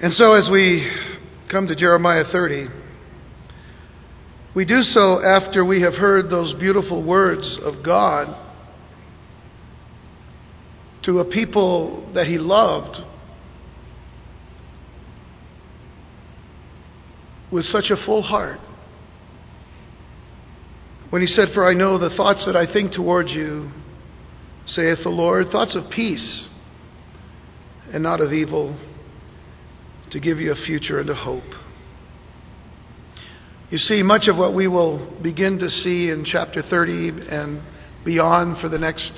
And so, as we come to Jeremiah 30, we do so after we have heard those beautiful words of God to a people that He loved with such a full heart. When He said, For I know the thoughts that I think towards you, saith the Lord, thoughts of peace and not of evil to give you a future and a hope. You see, much of what we will begin to see in chapter 30 and beyond for the next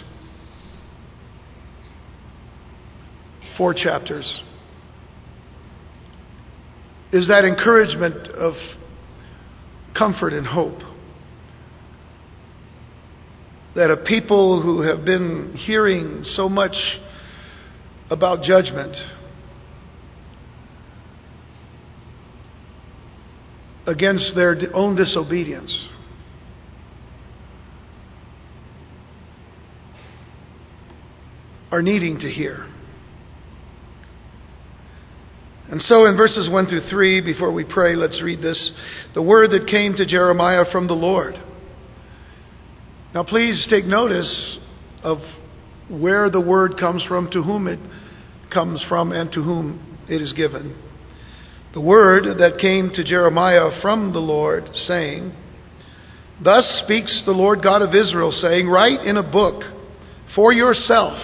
four chapters is that encouragement of comfort and hope. That a people who have been hearing so much about judgment against their own disobedience. Are needing to hear. And so in verses 1 through 3, before we pray, let's read this. The word that came to Jeremiah from the Lord. Now please take notice of where the word comes from, to whom it comes from, and to whom it is given the word that came to Jeremiah from the Lord, saying, Thus speaks the Lord God of Israel, saying, Write in a book for yourself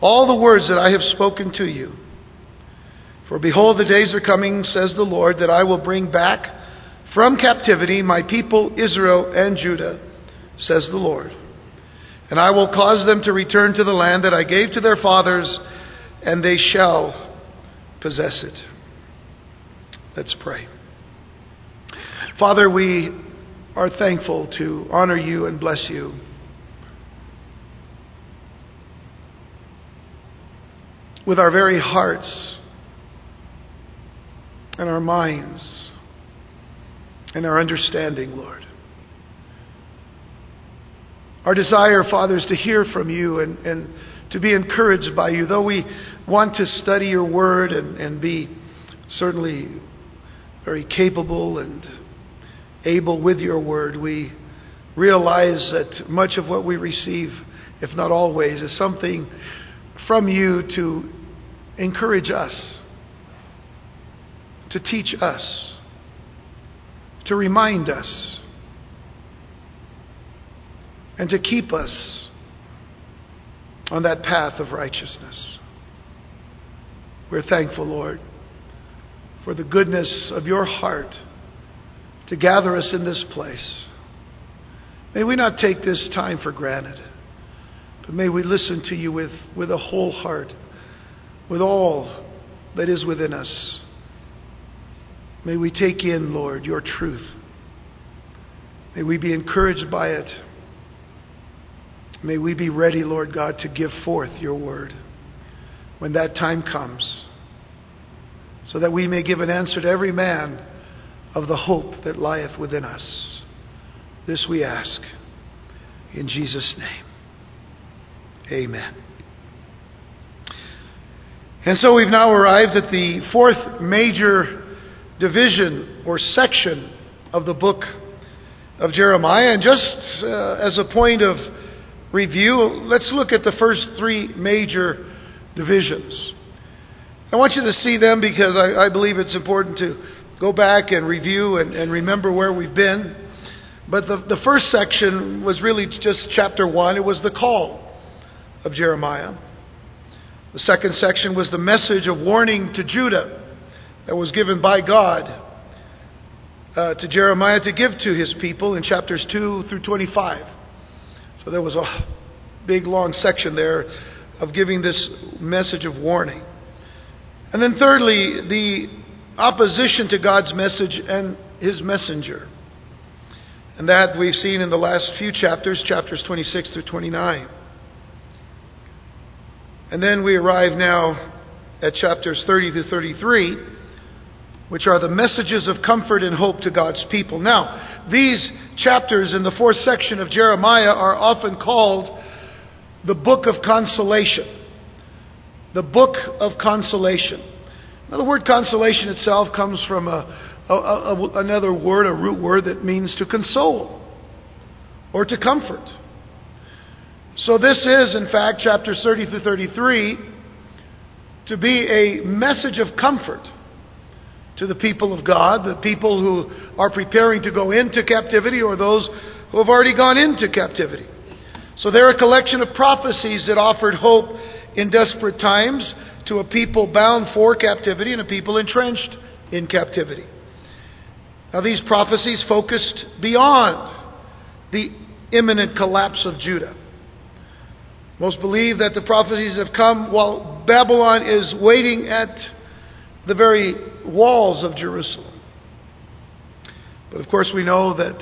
all the words that I have spoken to you. For behold, the days are coming, says the Lord, that I will bring back from captivity my people Israel and Judah, says the Lord. And I will cause them to return to the land that I gave to their fathers, and they shall possess it. Let's pray. Father, we are thankful to honor you and bless you. With our very hearts and our minds and our understanding, Lord. Our desire, Father, is to hear from you and, and to be encouraged by you. Though we want to study your word and, and be certainly very capable and able with your word, we realize that much of what we receive, if not always, is something from you to encourage us, to teach us, to remind us, and to keep us on that path of righteousness. We're thankful, Lord for the goodness of your heart to gather us in this place. May we not take this time for granted, but may we listen to you with, with a whole heart, with all that is within us. May we take in, Lord, your truth. May we be encouraged by it. May we be ready, Lord God, to give forth your word when that time comes so that we may give an answer to every man of the hope that lieth within us. This we ask in Jesus' name. Amen. And so we've now arrived at the fourth major division or section of the book of Jeremiah. And just uh, as a point of review, let's look at the first three major divisions. I want you to see them because I, I believe it's important to go back and review and, and remember where we've been. But the, the first section was really just chapter 1. It was the call of Jeremiah. The second section was the message of warning to Judah that was given by God uh, to Jeremiah to give to his people in chapters 2 through 25. So there was a big long section there of giving this message of warning. And then, thirdly, the opposition to God's message and his messenger. And that we've seen in the last few chapters, chapters 26 through 29. And then we arrive now at chapters 30 through 33, which are the messages of comfort and hope to God's people. Now, these chapters in the fourth section of Jeremiah are often called the book of consolation the book of consolation. Now, the word consolation itself comes from a, a, a, another word, a root word that means to console or to comfort. So, this is, in fact, chapters 30 through 33 to be a message of comfort to the people of God, the people who are preparing to go into captivity or those who have already gone into captivity. So they're a collection of prophecies that offered hope in desperate times to a people bound for captivity and a people entrenched in captivity. Now, these prophecies focused beyond the imminent collapse of Judah. Most believe that the prophecies have come while Babylon is waiting at the very walls of Jerusalem. But of course, we know that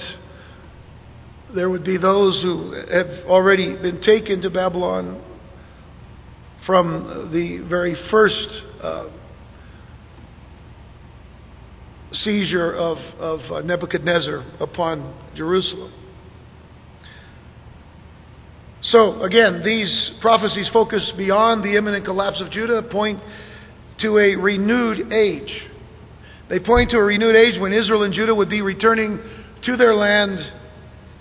there would be those who have already been taken to Babylon from the very first uh, seizure of, of Nebuchadnezzar upon Jerusalem. So, again, these prophecies focus beyond the imminent collapse of Judah, point to a renewed age. They point to a renewed age when Israel and Judah would be returning to their land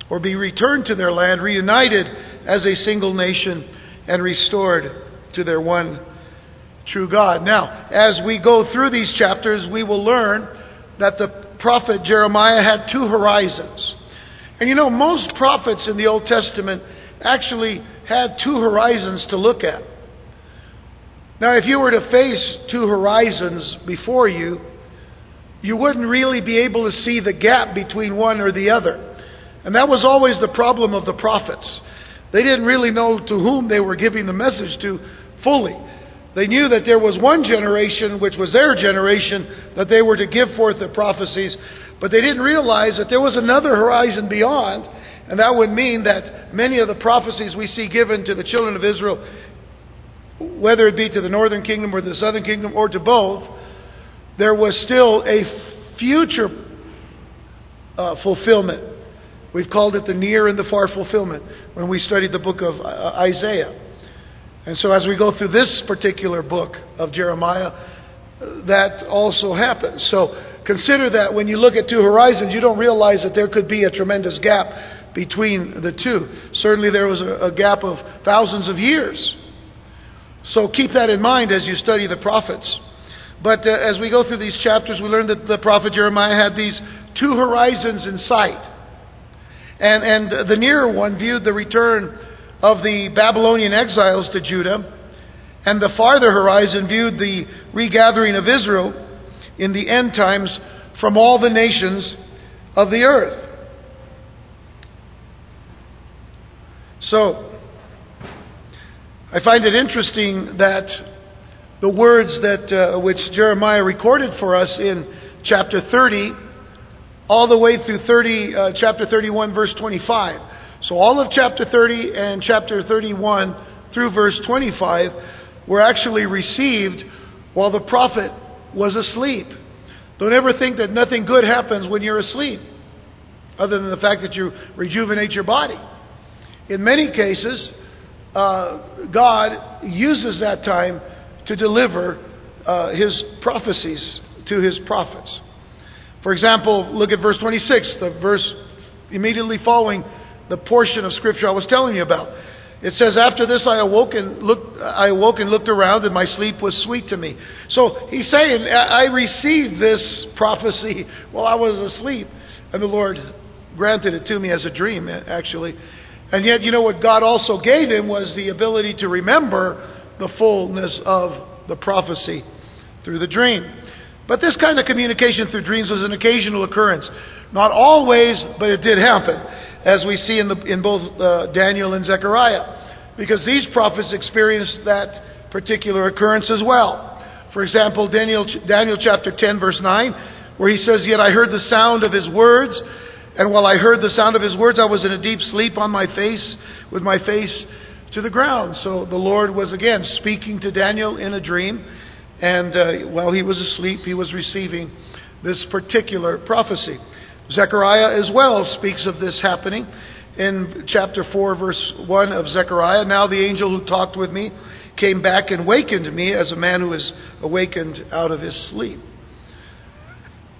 or be returned to their land, reunited as a single nation, and restored to their one true God. Now, as we go through these chapters, we will learn that the prophet Jeremiah had two horizons. And you know, most prophets in the Old Testament actually had two horizons to look at. Now, if you were to face two horizons before you, you wouldn't really be able to see the gap between one or the other. And that was always the problem of the prophets. They didn't really know to whom they were giving the message to fully. They knew that there was one generation, which was their generation, that they were to give forth the prophecies, but they didn't realize that there was another horizon beyond, and that would mean that many of the prophecies we see given to the children of Israel, whether it be to the northern kingdom or the southern kingdom or to both, there was still a future uh, fulfillment. We've called it the near and the far fulfillment when we studied the book of uh, Isaiah. And so, as we go through this particular book of Jeremiah, that also happens. So, consider that when you look at two horizons, you don't realize that there could be a tremendous gap between the two. Certainly, there was a, a gap of thousands of years. So, keep that in mind as you study the prophets. But uh, as we go through these chapters, we learn that the prophet Jeremiah had these two horizons in sight. And, and the nearer one viewed the return of the Babylonian exiles to Judah, and the farther horizon viewed the regathering of Israel in the end times from all the nations of the earth. So, I find it interesting that the words that uh, which Jeremiah recorded for us in chapter 30, all the way through 30, uh, chapter 31, verse 25 so all of chapter 30 and chapter 31 through verse 25 were actually received while the prophet was asleep. Don't ever think that nothing good happens when you're asleep, other than the fact that you rejuvenate your body. In many cases, uh, God uses that time to deliver uh, his prophecies to his prophets. For example, look at verse 26, the verse immediately following the portion of scripture I was telling you about. It says, After this I awoke and looked, I awoke and looked around, and my sleep was sweet to me. So he's saying, I received this prophecy while I was asleep, and the Lord granted it to me as a dream, actually. And yet, you know what God also gave him was the ability to remember the fullness of the prophecy through the dream. But this kind of communication through dreams was an occasional occurrence. Not always, but it did happen, as we see in, the, in both uh, Daniel and Zechariah, because these prophets experienced that particular occurrence as well. For example, Daniel, Daniel chapter 10, verse 9, where he says, Yet I heard the sound of his words, and while I heard the sound of his words, I was in a deep sleep on my face, with my face to the ground. So the Lord was again speaking to Daniel in a dream, and uh, while he was asleep, he was receiving this particular prophecy. Zechariah as well speaks of this happening. in chapter 4, verse 1 of Zechariah. Now the angel who talked with me came back and wakened me as a man who is awakened out of his sleep.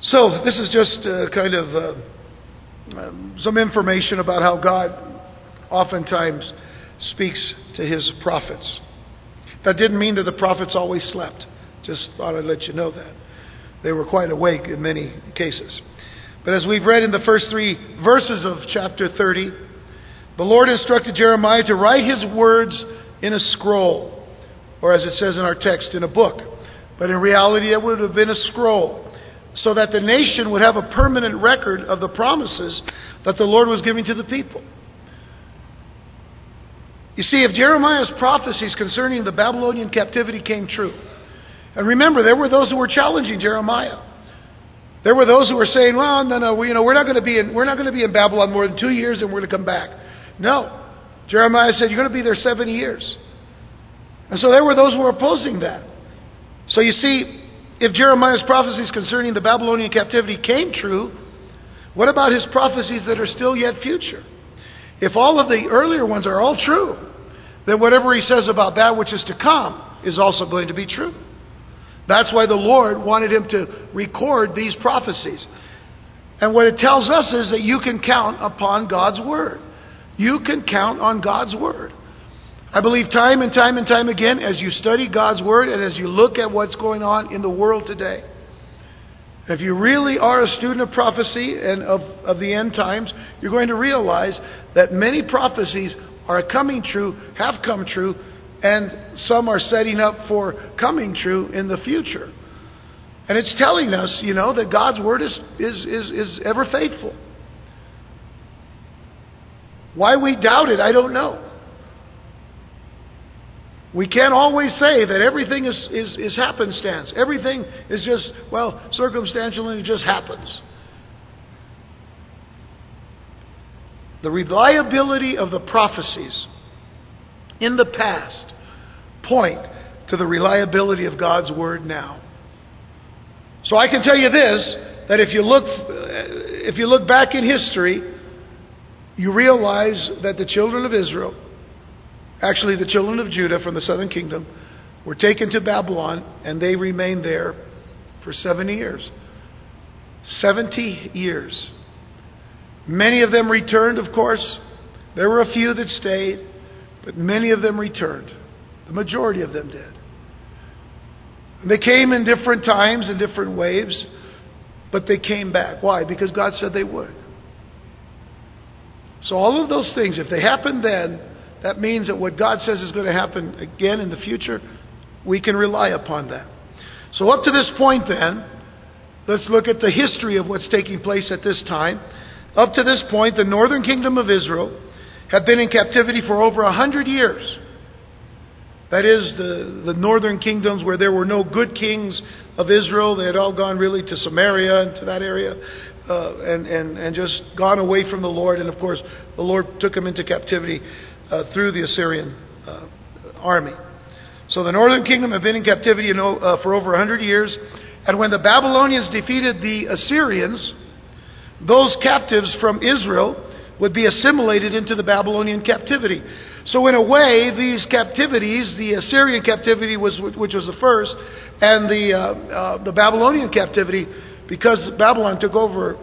So, this is just uh, kind of uh, um, some information about how God oftentimes speaks to his prophets. That didn't mean that the prophets always slept. Just thought I'd let you know that. They were quite awake in many cases. But as we've read in the first three verses of chapter 30, the Lord instructed Jeremiah to write his words in a scroll, or as it says in our text, in a book. But in reality, it would have been a scroll, so that the nation would have a permanent record of the promises that the Lord was giving to the people. You see, if Jeremiah's prophecies concerning the Babylonian captivity came true, and remember, there were those who were challenging Jeremiah. There were those who were saying, "Well, no, no, we, you know, we're not going to be in, we're not going to be in Babylon more than two years, and we're going to come back." No, Jeremiah said, "You're going to be there seven years." And so there were those who were opposing that. So you see, if Jeremiah's prophecies concerning the Babylonian captivity came true, what about his prophecies that are still yet future? If all of the earlier ones are all true, then whatever he says about that which is to come is also going to be true. That's why the Lord wanted him to record these prophecies. And what it tells us is that you can count upon God's Word. You can count on God's Word. I believe time and time and time again, as you study God's Word and as you look at what's going on in the world today, if you really are a student of prophecy and of, of the end times, you're going to realize that many prophecies are coming true, have come true, and some are setting up for coming true in the future. And it's telling us, you know, that God's word is, is, is, is ever faithful. Why we doubt it, I don't know. We can't always say that everything is, is, is happenstance. Everything is just, well, circumstantial and it just happens. The reliability of the prophecies in the past point to the reliability of God's Word now. So I can tell you this that if you look, if you look back in history, you realize that the children of Israel, actually the children of Judah from the southern kingdom, were taken to Babylon and they remained there for 70 years. 70 years. Many of them returned, of course. There were a few that stayed, but many of them returned. The majority of them did. They came in different times and different waves, but they came back. Why? Because God said they would. So, all of those things, if they happened then, that means that what God says is going to happen again in the future, we can rely upon that. So, up to this point, then, let's look at the history of what's taking place at this time. Up to this point, the northern kingdom of Israel had been in captivity for over a hundred years. That is, the, the northern kingdoms where there were no good kings of Israel. They had all gone really to Samaria and to that area uh, and, and, and just gone away from the Lord. And of course, the Lord took them into captivity uh, through the Assyrian uh, army. So the northern kingdom had been in captivity uh, for over 100 years. And when the Babylonians defeated the Assyrians, those captives from Israel would be assimilated into the Babylonian captivity. So, in a way, these captivities, the Assyrian captivity, was, which was the first, and the, uh, uh, the Babylonian captivity, because Babylon took over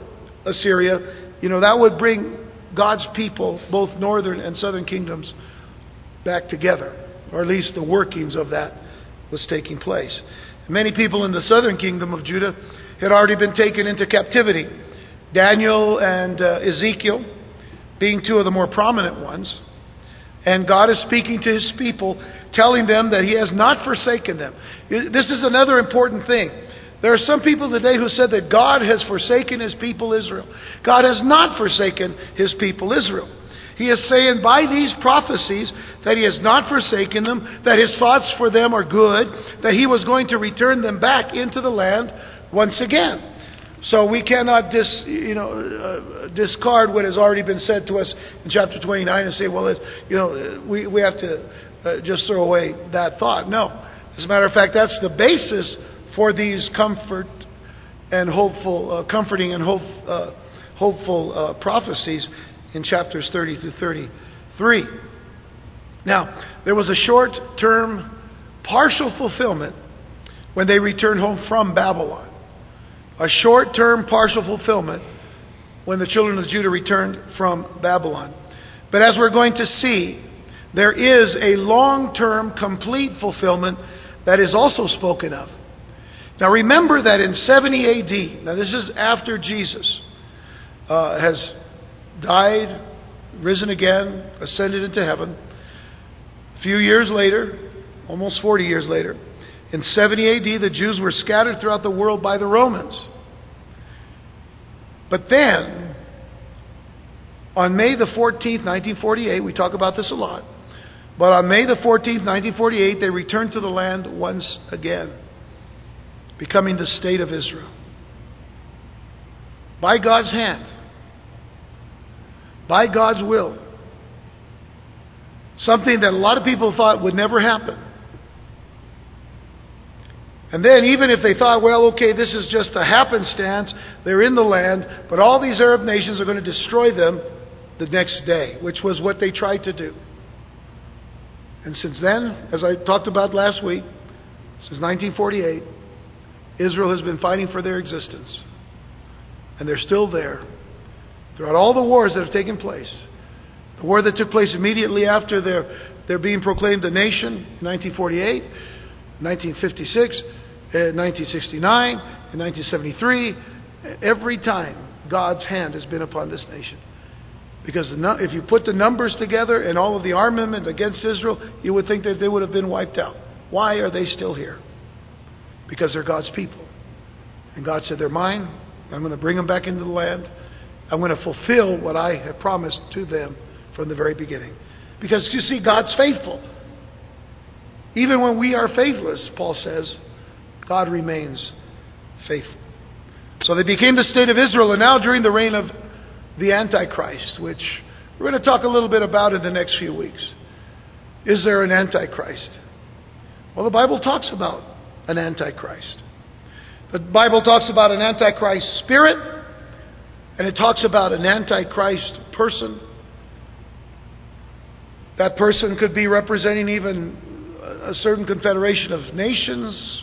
Assyria, you know, that would bring God's people, both northern and southern kingdoms, back together, or at least the workings of that was taking place. Many people in the southern kingdom of Judah had already been taken into captivity. Daniel and uh, Ezekiel being two of the more prominent ones. And God is speaking to his people, telling them that he has not forsaken them. This is another important thing. There are some people today who said that God has forsaken his people Israel. God has not forsaken his people Israel. He is saying by these prophecies that he has not forsaken them, that his thoughts for them are good, that he was going to return them back into the land once again. So we cannot dis, you know, uh, discard what has already been said to us in chapter 29 and say, well, you know, we, we have to uh, just throw away that thought. No. As a matter of fact, that's the basis for these comfort and hopeful, uh, comforting and hope, uh, hopeful uh, prophecies in chapters 30 through 33. Now, there was a short term partial fulfillment when they returned home from Babylon. A short term partial fulfillment when the children of Judah returned from Babylon. But as we're going to see, there is a long term complete fulfillment that is also spoken of. Now remember that in 70 AD, now this is after Jesus uh, has died, risen again, ascended into heaven. A few years later, almost 40 years later, in 70 AD, the Jews were scattered throughout the world by the Romans. But then, on May the 14th, 1948, we talk about this a lot, but on May the 14th, 1948, they returned to the land once again, becoming the state of Israel. By God's hand, by God's will. Something that a lot of people thought would never happen. And then, even if they thought, well, okay, this is just a happenstance, they're in the land, but all these Arab nations are going to destroy them the next day, which was what they tried to do. And since then, as I talked about last week, since 1948, Israel has been fighting for their existence. And they're still there. Throughout all the wars that have taken place, the war that took place immediately after their, their being proclaimed a nation in 1948, 1956, 1969, uh, in 1973, uh, every time God's hand has been upon this nation. Because if you put the numbers together and all of the armament against Israel, you would think that they would have been wiped out. Why are they still here? Because they're God's people. And God said, They're mine. I'm going to bring them back into the land. I'm going to fulfill what I have promised to them from the very beginning. Because you see, God's faithful. Even when we are faithless, Paul says, God remains faithful. So they became the state of Israel, and now during the reign of the Antichrist, which we're going to talk a little bit about in the next few weeks. Is there an Antichrist? Well, the Bible talks about an Antichrist. The Bible talks about an Antichrist spirit, and it talks about an Antichrist person. That person could be representing even a certain confederation of nations.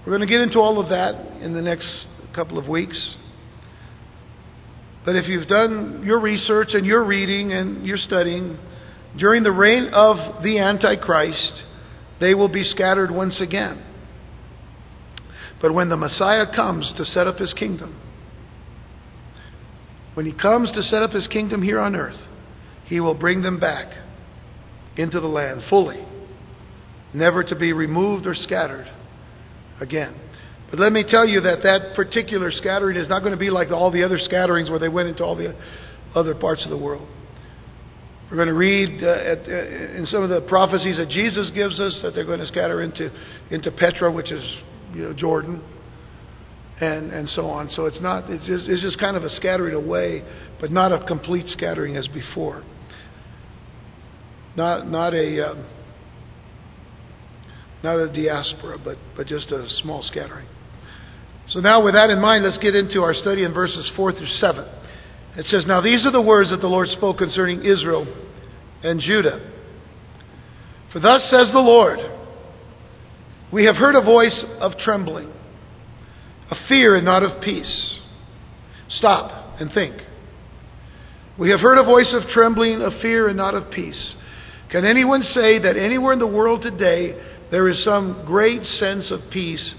We're going to get into all of that in the next couple of weeks. But if you've done your research and your reading and your studying, during the reign of the Antichrist, they will be scattered once again. But when the Messiah comes to set up his kingdom, when he comes to set up his kingdom here on earth, he will bring them back into the land fully, never to be removed or scattered again. But let me tell you that that particular scattering is not going to be like all the other scatterings where they went into all the other parts of the world. We're going to read uh, at, uh, in some of the prophecies that Jesus gives us that they're going to scatter into, into Petra, which is you know, Jordan, and, and so on. So it's not it's just, it's just kind of a scattering away, but not a complete scattering as before. Not not a um, not a diaspora, but but just a small scattering. So now, with that in mind, let's get into our study in verses 4 through 7. It says, Now these are the words that the Lord spoke concerning Israel and Judah. For thus says the Lord, We have heard a voice of trembling, of fear and not of peace. Stop and think. We have heard a voice of trembling, of fear and not of peace. Can anyone say that anywhere in the world today there is some great sense of peace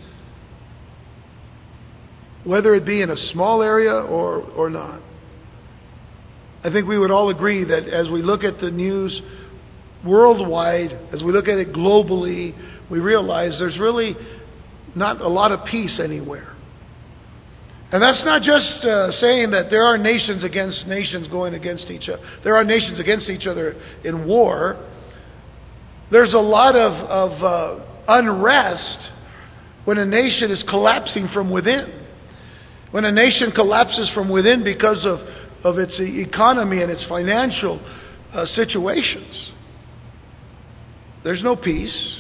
whether it be in a small area or, or not. I think we would all agree that as we look at the news worldwide, as we look at it globally, we realize there's really not a lot of peace anywhere. And that's not just uh, saying that there are nations against nations going against each other. There are nations against each other in war. There's a lot of, of uh, unrest when a nation is collapsing from within. When a nation collapses from within because of, of its economy and its financial uh, situations, there's no peace.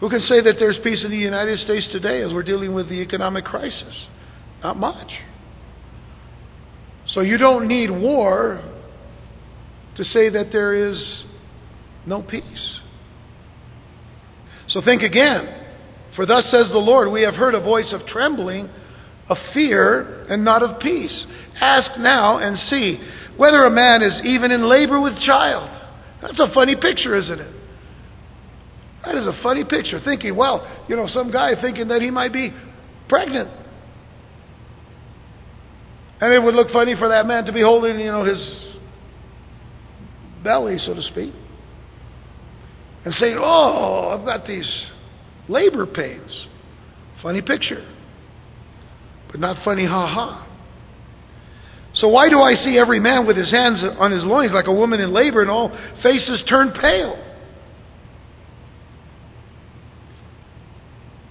Who can say that there's peace in the United States today as we're dealing with the economic crisis? Not much. So you don't need war to say that there is no peace. So think again. For thus says the Lord, we have heard a voice of trembling, of fear, and not of peace. Ask now and see whether a man is even in labor with child. That's a funny picture, isn't it? That is a funny picture. Thinking, well, you know, some guy thinking that he might be pregnant. And it would look funny for that man to be holding, you know, his belly, so to speak, and saying, Oh, I've got these labor pains. Funny picture. But not funny, ha ha. So why do I see every man with his hands on his loins like a woman in labor and all faces turn pale?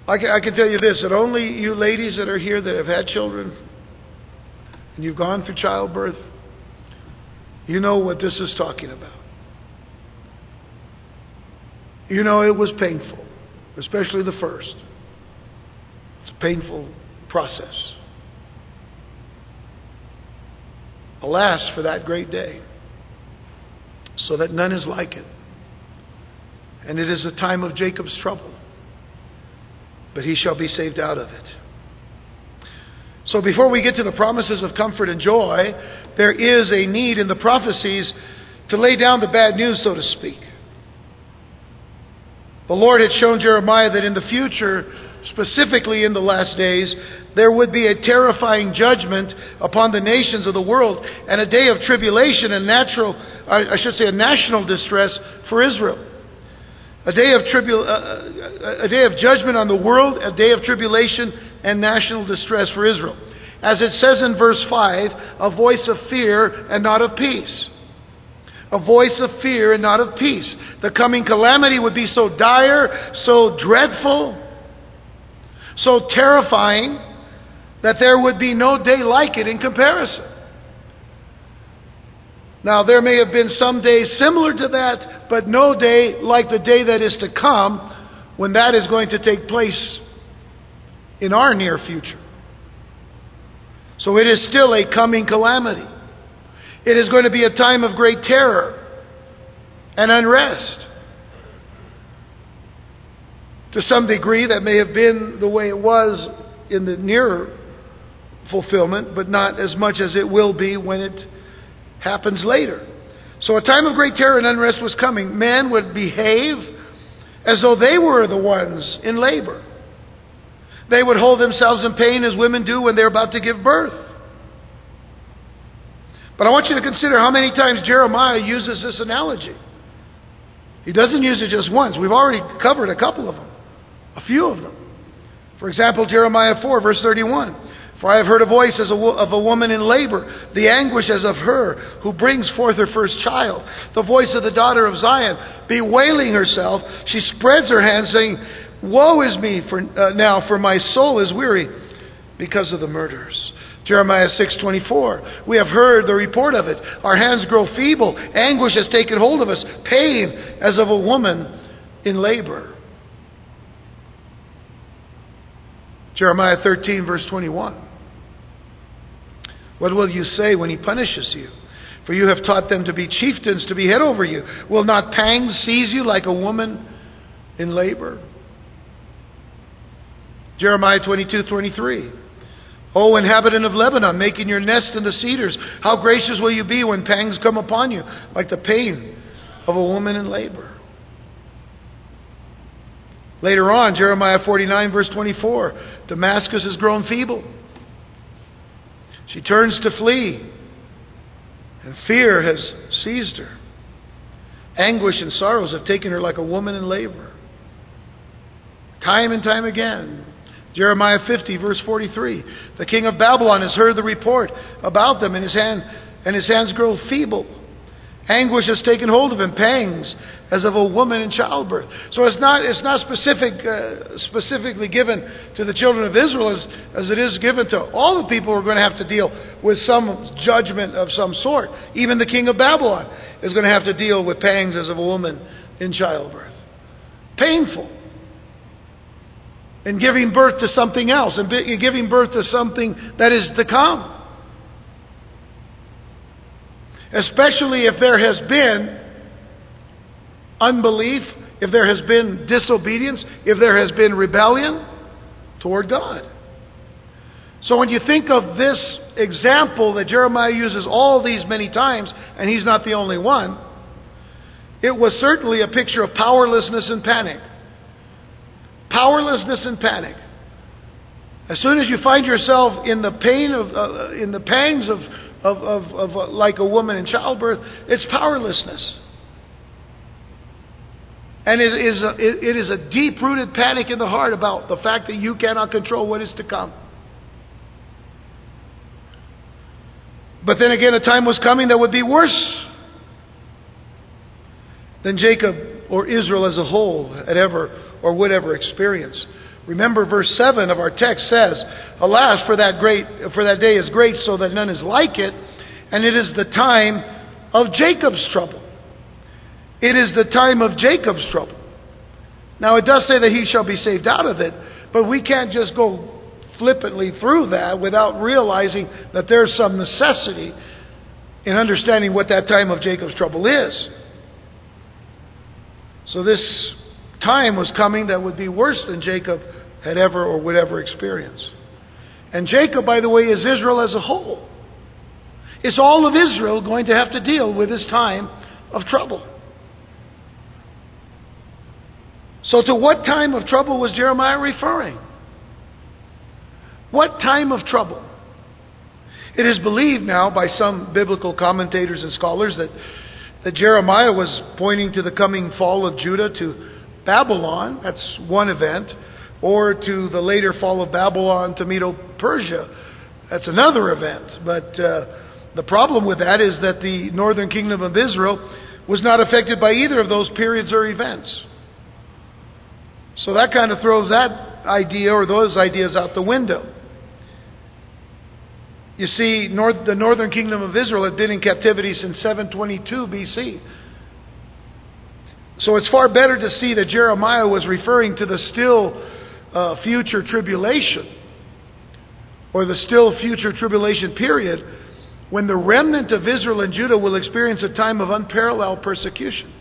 I can, I can tell you this that only you ladies that are here that have had children and you've gone through childbirth, you know what this is talking about. You know it was painful, especially the first. It's a painful process. Alas, for that great day, so that none is like it. And it is a time of Jacob's trouble, but he shall be saved out of it. So before we get to the promises of comfort and joy, there is a need in the prophecies to lay down the bad news, so to speak. The Lord had shown Jeremiah that in the future, specifically in the last days, there would be a terrifying judgment upon the nations of the world and a day of tribulation and natural, I should say, a national distress for Israel. A day of tribul- uh, a day of judgment on the world, a day of tribulation and national distress for Israel. As it says in verse 5, a voice of fear and not of peace. A voice of fear and not of peace. The coming calamity would be so dire, so dreadful, so terrifying, that there would be no day like it in comparison. Now, there may have been some days similar to that, but no day like the day that is to come when that is going to take place in our near future. So it is still a coming calamity. It is going to be a time of great terror and unrest. To some degree, that may have been the way it was in the near fulfillment, but not as much as it will be when it happens later. So a time of great terror and unrest was coming. Men would behave as though they were the ones in labor. They would hold themselves in pain as women do when they're about to give birth. But I want you to consider how many times Jeremiah uses this analogy. He doesn't use it just once. We've already covered a couple of them, a few of them. For example, Jeremiah 4, verse 31. For I have heard a voice as a wo- of a woman in labor, the anguish as of her who brings forth her first child. The voice of the daughter of Zion, bewailing herself. She spreads her hands, saying, Woe is me for, uh, now, for my soul is weary because of the murders. Jeremiah 6:24 We have heard the report of it. Our hands grow feeble. Anguish has taken hold of us. Pain as of a woman in labor. Jeremiah 13 verse 21 What will you say when he punishes you? For you have taught them to be chieftains to be head over you. Will not pangs seize you like a woman in labor? Jeremiah 22:23 O inhabitant of Lebanon, making your nest in the cedars, how gracious will you be when pangs come upon you, like the pain of a woman in labor? Later on, Jeremiah 49, verse 24 Damascus has grown feeble. She turns to flee, and fear has seized her. Anguish and sorrows have taken her like a woman in labor. Time and time again, Jeremiah 50, verse 43. The king of Babylon has heard the report about them, and his, hand, and his hands grow feeble. Anguish has taken hold of him, pangs as of a woman in childbirth. So it's not, it's not specific, uh, specifically given to the children of Israel as, as it is given to all the people who are going to have to deal with some judgment of some sort. Even the king of Babylon is going to have to deal with pangs as of a woman in childbirth. Painful and giving birth to something else and giving birth to something that is to come. especially if there has been unbelief, if there has been disobedience, if there has been rebellion toward God. So when you think of this example that Jeremiah uses all these many times, and he's not the only one, it was certainly a picture of powerlessness and panic. Powerlessness and panic. As soon as you find yourself in the pain of, uh, in the pangs of, of, of, of uh, like a woman in childbirth, it's powerlessness. And it is, a, it is a deep rooted panic in the heart about the fact that you cannot control what is to come. But then again, a time was coming that would be worse than Jacob or Israel as a whole had ever or would ever experience. Remember verse 7 of our text says, Alas, for that great for that day is great so that none is like it, and it is the time of Jacob's trouble. It is the time of Jacob's trouble. Now it does say that he shall be saved out of it, but we can't just go flippantly through that without realizing that there's some necessity in understanding what that time of Jacob's trouble is. So this time was coming that would be worse than Jacob had ever or would ever experience. And Jacob, by the way, is Israel as a whole. Is all of Israel going to have to deal with this time of trouble? So, to what time of trouble was Jeremiah referring? What time of trouble? It is believed now by some biblical commentators and scholars that, that Jeremiah was pointing to the coming fall of Judah to Babylon, that's one event, or to the later fall of Babylon to Medo Persia, that's another event. But uh, the problem with that is that the northern kingdom of Israel was not affected by either of those periods or events. So that kind of throws that idea or those ideas out the window. You see, north, the northern kingdom of Israel had been in captivity since 722 BC. So it's far better to see that Jeremiah was referring to the still uh, future tribulation or the still future tribulation period when the remnant of Israel and Judah will experience a time of unparalleled persecution.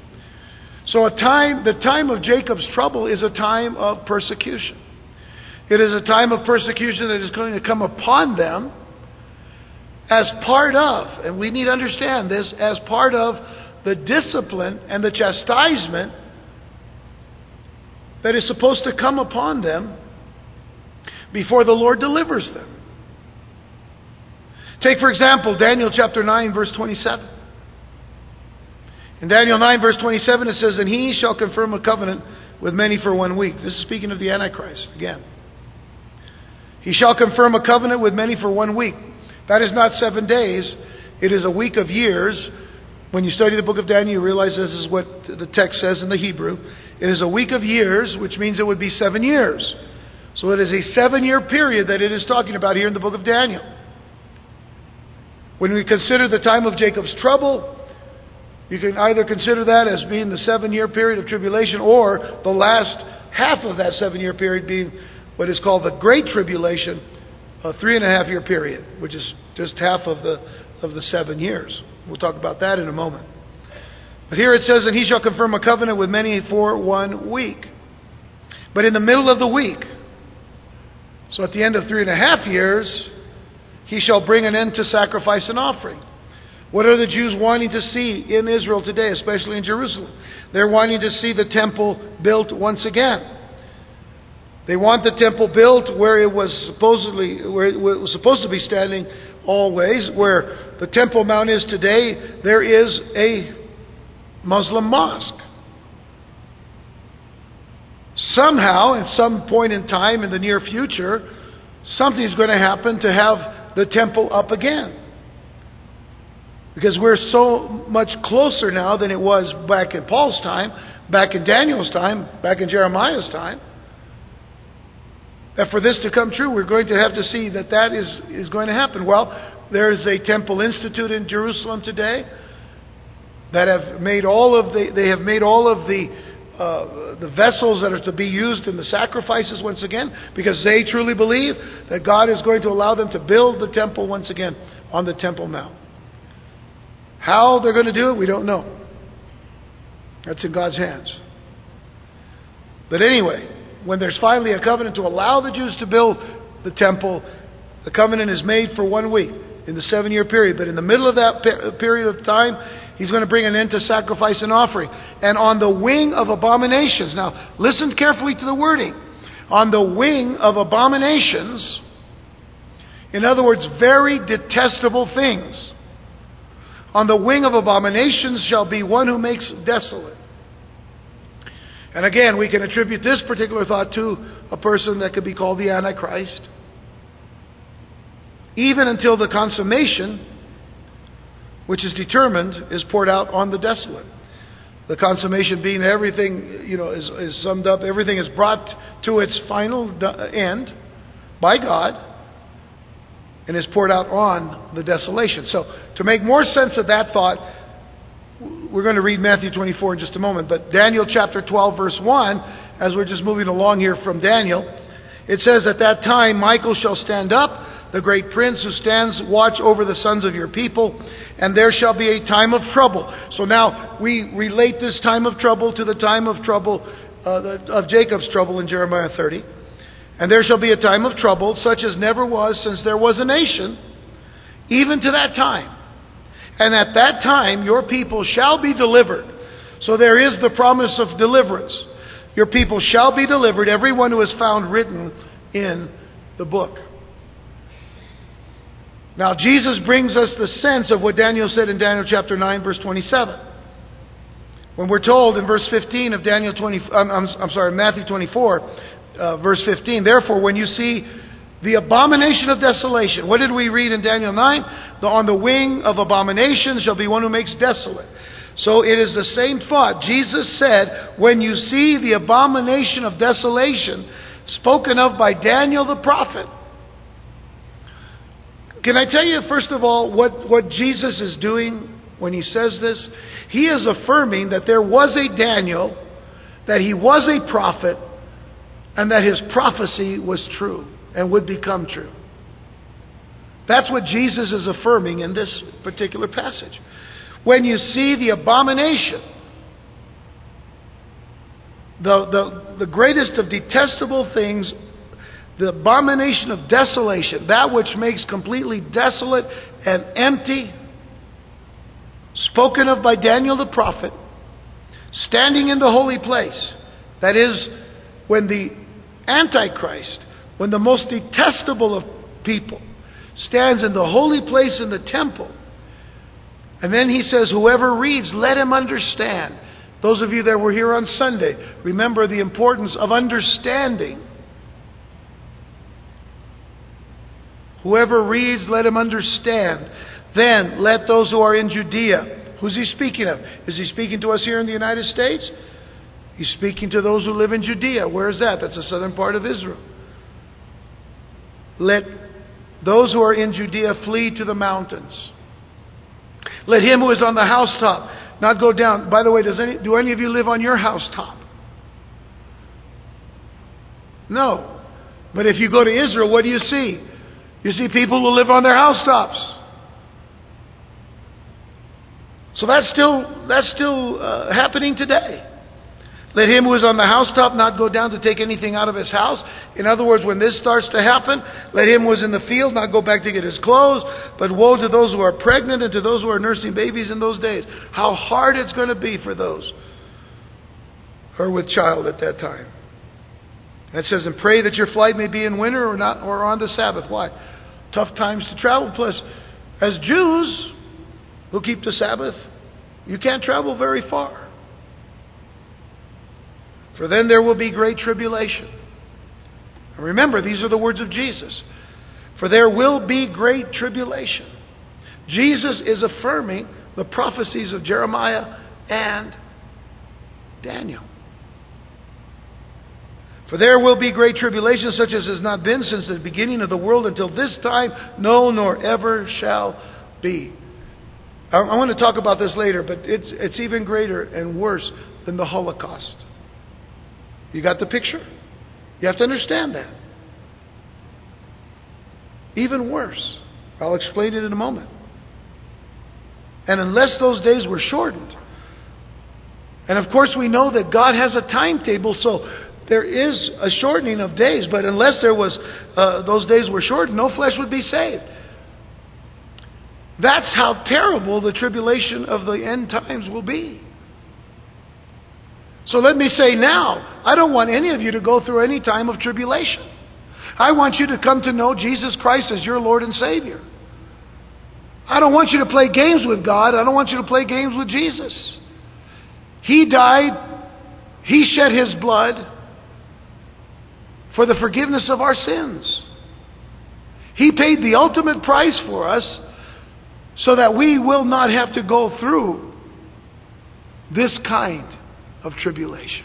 So a time the time of Jacob's trouble is a time of persecution. It is a time of persecution that is going to come upon them as part of, and we need to understand this, as part of the discipline and the chastisement that is supposed to come upon them before the Lord delivers them. Take, for example, Daniel chapter 9, verse 27. In Daniel 9, verse 27, it says, And he shall confirm a covenant with many for one week. This is speaking of the Antichrist again. He shall confirm a covenant with many for one week. That is not seven days, it is a week of years when you study the book of Daniel, you realize this is what the text says in the Hebrew. It is a week of years, which means it would be seven years. So it is a seven year period that it is talking about here in the book of Daniel. When we consider the time of Jacob's trouble, you can either consider that as being the seven year period of tribulation or the last half of that seven year period being what is called the Great Tribulation, a three and a half year period, which is just half of the, of the seven years. We'll talk about that in a moment. But here it says, And he shall confirm a covenant with many for one week. But in the middle of the week, so at the end of three and a half years, he shall bring an end to sacrifice and offering. What are the Jews wanting to see in Israel today, especially in Jerusalem? They're wanting to see the temple built once again. They want the temple built where it was supposedly where it was supposed to be standing always, where the Temple Mount is today, there is a Muslim mosque. Somehow, at some point in time in the near future, something's going to happen to have the temple up again. Because we're so much closer now than it was back in Paul's time, back in Daniel's time, back in Jeremiah's time. That for this to come true, we're going to have to see that that is, is going to happen. Well, there's a temple institute in Jerusalem today that have made all of the, they have made all of the, uh, the vessels that are to be used in the sacrifices once again because they truly believe that God is going to allow them to build the temple once again on the Temple Mount. How they're going to do it, we don't know. That's in God's hands. But anyway, when there's finally a covenant to allow the Jews to build the temple, the covenant is made for one week in the seven year period. But in the middle of that period of time, he's going to bring an end to sacrifice and offering. And on the wing of abominations, now listen carefully to the wording. On the wing of abominations, in other words, very detestable things. On the wing of abominations shall be one who makes desolate. And again, we can attribute this particular thought to a person that could be called the Antichrist even until the consummation, which is determined, is poured out on the desolate. The consummation being everything, you know, is, is summed up, everything is brought to its final end by God and is poured out on the desolation. So, to make more sense of that thought, we're going to read Matthew 24 in just a moment, but Daniel chapter 12, verse 1, as we're just moving along here from Daniel, it says, At that time Michael shall stand up the great prince who stands watch over the sons of your people, and there shall be a time of trouble. So now we relate this time of trouble to the time of trouble uh, of Jacob's trouble in Jeremiah 30. And there shall be a time of trouble such as never was since there was a nation, even to that time. And at that time your people shall be delivered. So there is the promise of deliverance. Your people shall be delivered, everyone who is found written in the book. Now, Jesus brings us the sense of what Daniel said in Daniel chapter 9, verse 27. When we're told in verse 15 of Daniel 20, I'm, I'm, I'm sorry, Matthew 24, uh, verse 15, therefore, when you see the abomination of desolation, what did we read in Daniel 9? The, on the wing of abomination shall be one who makes desolate. So it is the same thought. Jesus said, when you see the abomination of desolation spoken of by Daniel the prophet, can I tell you, first of all, what, what Jesus is doing when he says this? He is affirming that there was a Daniel, that he was a prophet, and that his prophecy was true and would become true. That's what Jesus is affirming in this particular passage. When you see the abomination, the, the, the greatest of detestable things the abomination of desolation, that which makes completely desolate and empty, spoken of by Daniel the prophet, standing in the holy place. That is, when the Antichrist, when the most detestable of people, stands in the holy place in the temple. And then he says, Whoever reads, let him understand. Those of you that were here on Sunday, remember the importance of understanding Whoever reads, let him understand. Then let those who are in Judea. Who's he speaking of? Is he speaking to us here in the United States? He's speaking to those who live in Judea. Where is that? That's the southern part of Israel. Let those who are in Judea flee to the mountains. Let him who is on the housetop not go down. By the way, does any, do any of you live on your housetop? No. But if you go to Israel, what do you see? You see people who live on their housetops. So that's still, that's still uh, happening today. Let him who is on the housetop not go down to take anything out of his house. In other words, when this starts to happen, let him who is in the field not go back to get his clothes. But woe to those who are pregnant and to those who are nursing babies in those days. How hard it's going to be for those who are with child at that time. And it says, and pray that your flight may be in winter or not or on the Sabbath. Why? Tough times to travel. Plus, as Jews who keep the Sabbath, you can't travel very far. For then there will be great tribulation. And remember, these are the words of Jesus. For there will be great tribulation. Jesus is affirming the prophecies of Jeremiah and Daniel. For there will be great tribulation, such as has not been since the beginning of the world until this time, no, nor ever shall be. I, I want to talk about this later, but it's, it's even greater and worse than the Holocaust. You got the picture? You have to understand that. Even worse. I'll explain it in a moment. And unless those days were shortened, and of course we know that God has a timetable, so there is a shortening of days, but unless there was uh, those days were shortened, no flesh would be saved. That's how terrible the tribulation of the end times will be. So let me say now, I don't want any of you to go through any time of tribulation. I want you to come to know Jesus Christ as your Lord and Savior. I don't want you to play games with God. I don't want you to play games with Jesus. He died, He shed His blood for the forgiveness of our sins. He paid the ultimate price for us so that we will not have to go through this kind of tribulation.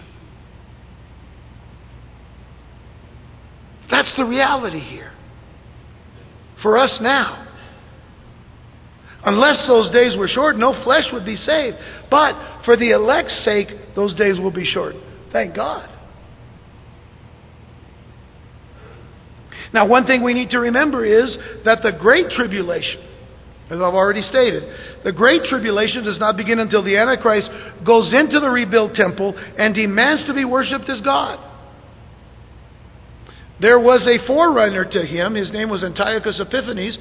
That's the reality here. For us now. Unless those days were short, no flesh would be saved. But for the elect's sake, those days will be short. Thank God. Now, one thing we need to remember is that the Great Tribulation, as I've already stated, the Great Tribulation does not begin until the Antichrist goes into the rebuilt temple and demands to be worshipped as God. There was a forerunner to him. His name was Antiochus Epiphanes,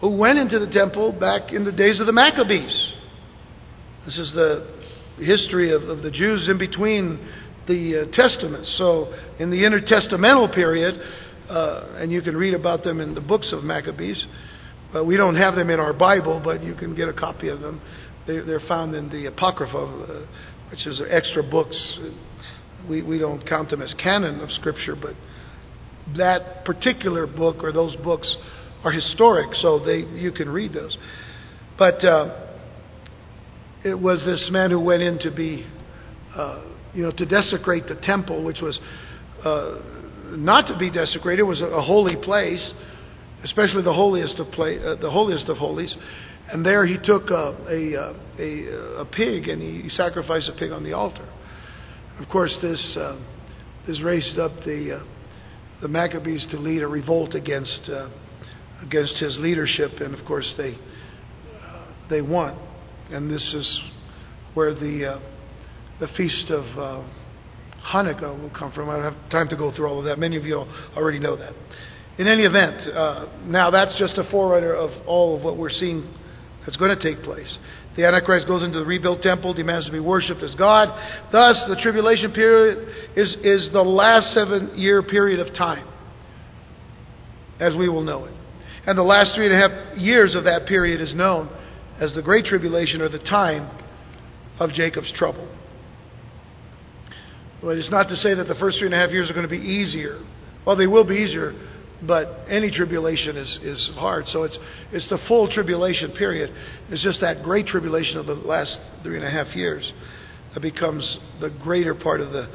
who went into the temple back in the days of the Maccabees. This is the history of, of the Jews in between the uh, Testaments. So, in the intertestamental period, uh, and you can read about them in the books of Maccabees. Uh, we don't have them in our Bible, but you can get a copy of them. They, are found in the Apocrypha, uh, which is extra books. We, we don't count them as canon of Scripture, but that particular book or those books are historic, so they you can read those. But uh, it was this man who went in to be, uh, you know, to desecrate the temple, which was uh, not to be desecrated. It was a, holy place, especially the holiest of pla- uh, the holiest of holies. And there he took a, a, a, a pig and he, sacrificed a pig on the altar. Of course, this uh, this raised up the uh, the Maccabees to lead a revolt against uh, against his leadership, and of course they uh, they won. And this is where the uh, the feast of Hanukkah will come from. I don't have time to go through all of that. Many of you already know that. In any event, uh, now that's just a forerunner of all of what we're seeing that's going to take place. The Antichrist goes into the rebuilt temple, demands to be worshipped as God. Thus, the tribulation period is, is the last seven year period of time, as we will know it. And the last three and a half years of that period is known as the Great Tribulation or the time of Jacob's trouble. But it's not to say that the first three and a half years are going to be easier. Well, they will be easier, but any tribulation is, is hard. So it's, it's the full tribulation period. It's just that great tribulation of the last three and a half years that becomes the greater part of the,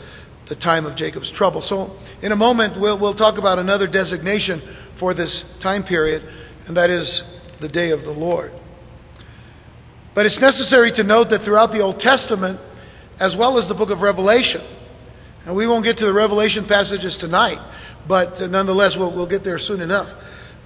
the time of Jacob's trouble. So in a moment, we'll, we'll talk about another designation for this time period, and that is the day of the Lord. But it's necessary to note that throughout the Old Testament, as well as the book of Revelation, and we won't get to the Revelation passages tonight, but uh, nonetheless, we'll, we'll get there soon enough.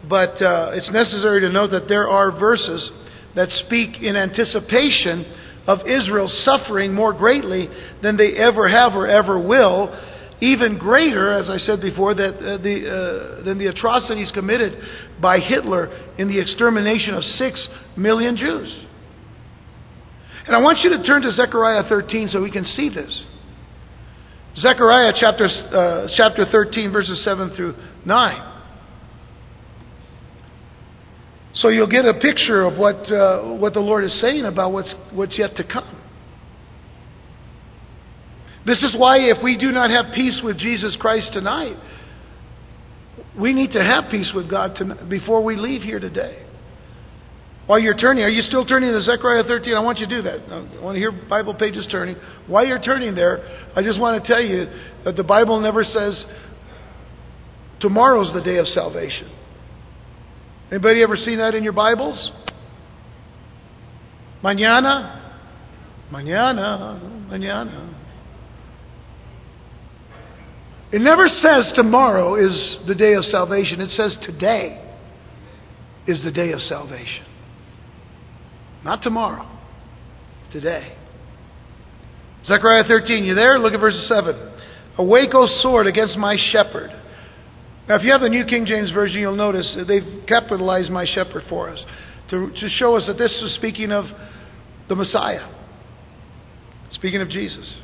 But uh, it's necessary to note that there are verses that speak in anticipation of Israel suffering more greatly than they ever have or ever will, even greater, as I said before, that, uh, the, uh, than the atrocities committed by Hitler in the extermination of six million Jews. And I want you to turn to Zechariah 13 so we can see this. Zechariah chapter, uh, chapter 13, verses 7 through 9. So you'll get a picture of what, uh, what the Lord is saying about what's, what's yet to come. This is why, if we do not have peace with Jesus Christ tonight, we need to have peace with God tonight, before we leave here today. While you're turning, are you still turning to Zechariah 13? I want you to do that. I want to hear Bible pages turning. While you're turning there, I just want to tell you that the Bible never says tomorrow's the day of salvation. Anybody ever seen that in your Bibles? Mañana, mañana, mañana. It never says tomorrow is the day of salvation. It says today is the day of salvation. Not tomorrow. Today. Zechariah 13, you there? Look at verse 7. Awake, O sword, against my shepherd. Now, if you have the New King James Version, you'll notice they've capitalized my shepherd for us to, to show us that this is speaking of the Messiah. Speaking of Jesus.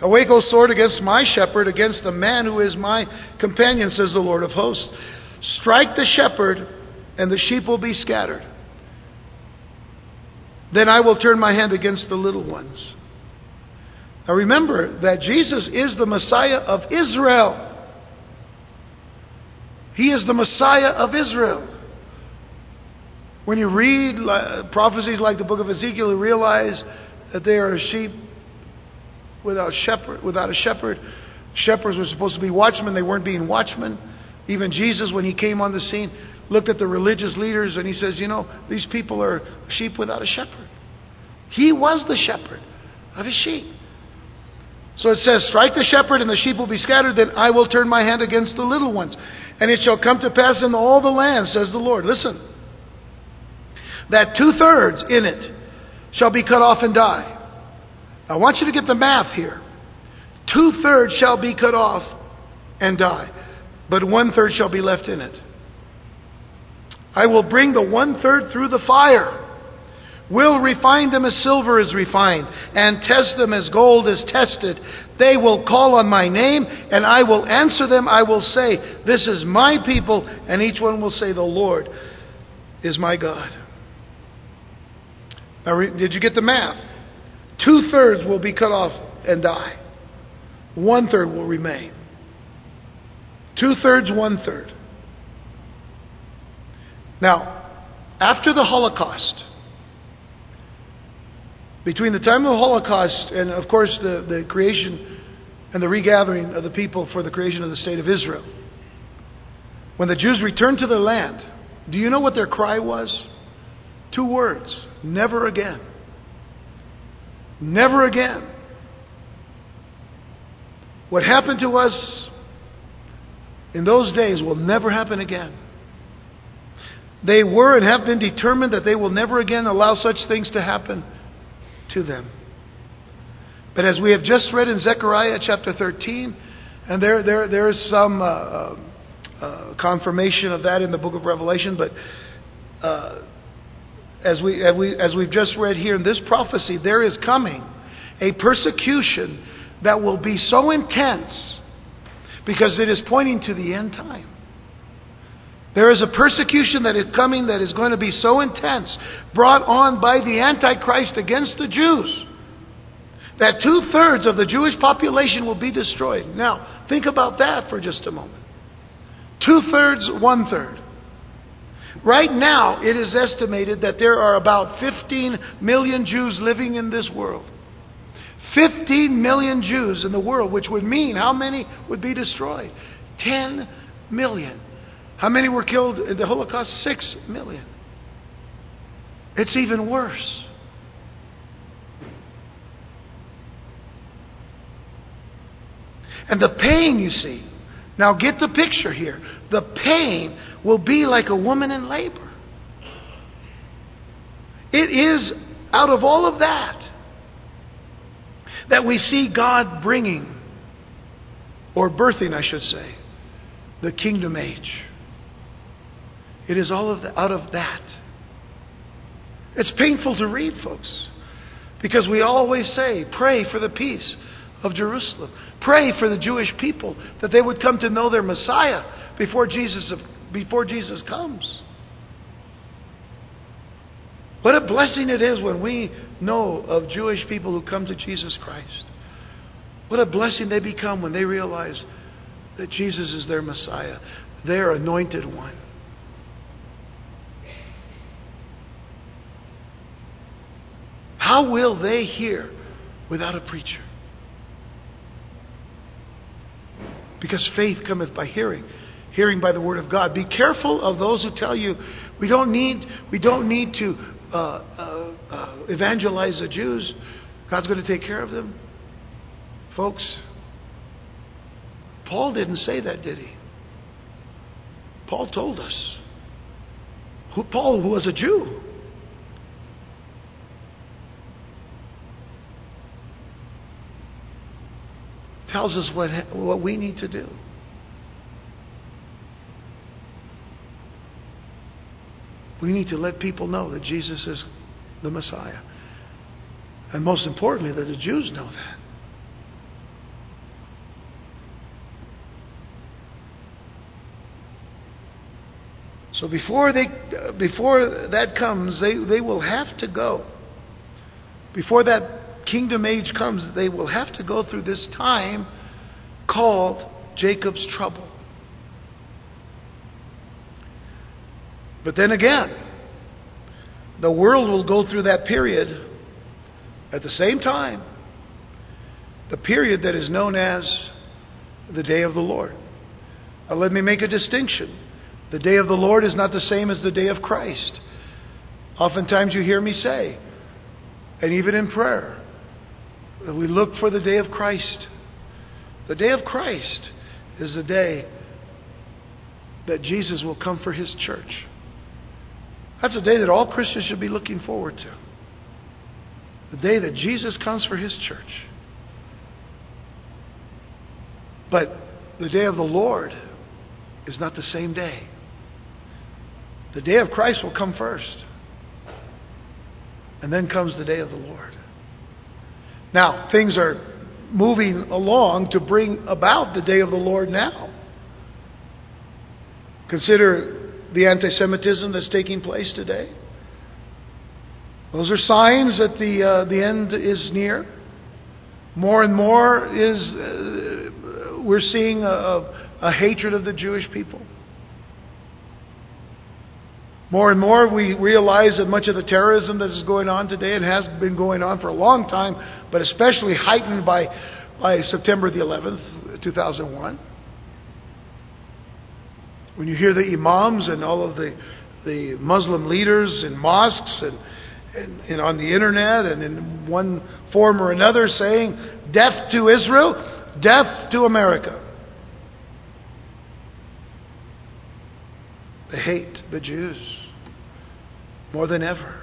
Awake, O sword, against my shepherd, against the man who is my companion, says the Lord of hosts. Strike the shepherd, and the sheep will be scattered. Then I will turn my hand against the little ones. Now remember that Jesus is the Messiah of Israel. He is the Messiah of Israel. When you read prophecies like the book of Ezekiel, you realize that they are a sheep without shepherd, without a shepherd. Shepherds were supposed to be watchmen; they weren't being watchmen. Even Jesus, when he came on the scene, looked at the religious leaders and he says, "You know, these people are sheep without a shepherd." He was the shepherd of his sheep. So it says, Strike the shepherd, and the sheep will be scattered, then I will turn my hand against the little ones. And it shall come to pass in all the land, says the Lord. Listen. That two thirds in it shall be cut off and die. I want you to get the math here. Two thirds shall be cut off and die, but one third shall be left in it. I will bring the one third through the fire will refine them as silver is refined, and test them as gold is tested. They will call on my name, and I will answer them. I will say, This is my people, and each one will say, The Lord is my God. Now, did you get the math? Two thirds will be cut off and die, one third will remain. Two thirds, one third. Now, after the Holocaust, between the time of the Holocaust and, of course, the, the creation and the regathering of the people for the creation of the state of Israel, when the Jews returned to their land, do you know what their cry was? Two words never again. Never again. What happened to us in those days will never happen again. They were and have been determined that they will never again allow such things to happen to them. But as we have just read in Zechariah chapter 13, and there, there, there is some uh, uh, uh, confirmation of that in the book of Revelation, but uh, as, we, as, we, as we've just read here in this prophecy, there is coming a persecution that will be so intense because it is pointing to the end time. There is a persecution that is coming that is going to be so intense, brought on by the Antichrist against the Jews, that two thirds of the Jewish population will be destroyed. Now, think about that for just a moment. Two thirds, one third. Right now, it is estimated that there are about 15 million Jews living in this world. 15 million Jews in the world, which would mean how many would be destroyed? 10 million. How many were killed in the Holocaust? Six million. It's even worse. And the pain, you see, now get the picture here. The pain will be like a woman in labor. It is out of all of that that we see God bringing, or birthing, I should say, the kingdom age. It is all of the, out of that. It's painful to read, folks, because we always say, pray for the peace of Jerusalem. Pray for the Jewish people that they would come to know their Messiah before Jesus, before Jesus comes. What a blessing it is when we know of Jewish people who come to Jesus Christ. What a blessing they become when they realize that Jesus is their Messiah, their anointed one. How will they hear without a preacher? Because faith cometh by hearing, hearing by the word of God. Be careful of those who tell you we don't need we don't need to uh, uh, uh, evangelize the Jews. God's going to take care of them, folks. Paul didn't say that, did he? Paul told us. Who, Paul, who was a Jew, tells us what, what we need to do. We need to let people know that Jesus is the Messiah. And most importantly, that the Jews know that. So before they before that comes, they, they will have to go. Before that kingdom age comes, they will have to go through this time called Jacob's trouble. But then again, the world will go through that period at the same time, the period that is known as the day of the Lord. Now, let me make a distinction. The day of the Lord is not the same as the day of Christ. Oftentimes you hear me say, and even in prayer, that we look for the day of Christ. The day of Christ is the day that Jesus will come for his church. That's a day that all Christians should be looking forward to. The day that Jesus comes for his church. But the day of the Lord is not the same day. The day of Christ will come first. And then comes the day of the Lord. Now, things are moving along to bring about the day of the Lord now. Consider the anti Semitism that's taking place today. Those are signs that the, uh, the end is near. More and more is uh, we're seeing a, a hatred of the Jewish people. More and more, we realize that much of the terrorism that is going on today and has been going on for a long time, but especially heightened by, by September the 11th, 2001. When you hear the imams and all of the, the Muslim leaders in mosques and, and, and on the internet and in one form or another saying, Death to Israel, death to America. They hate the Jews more than ever.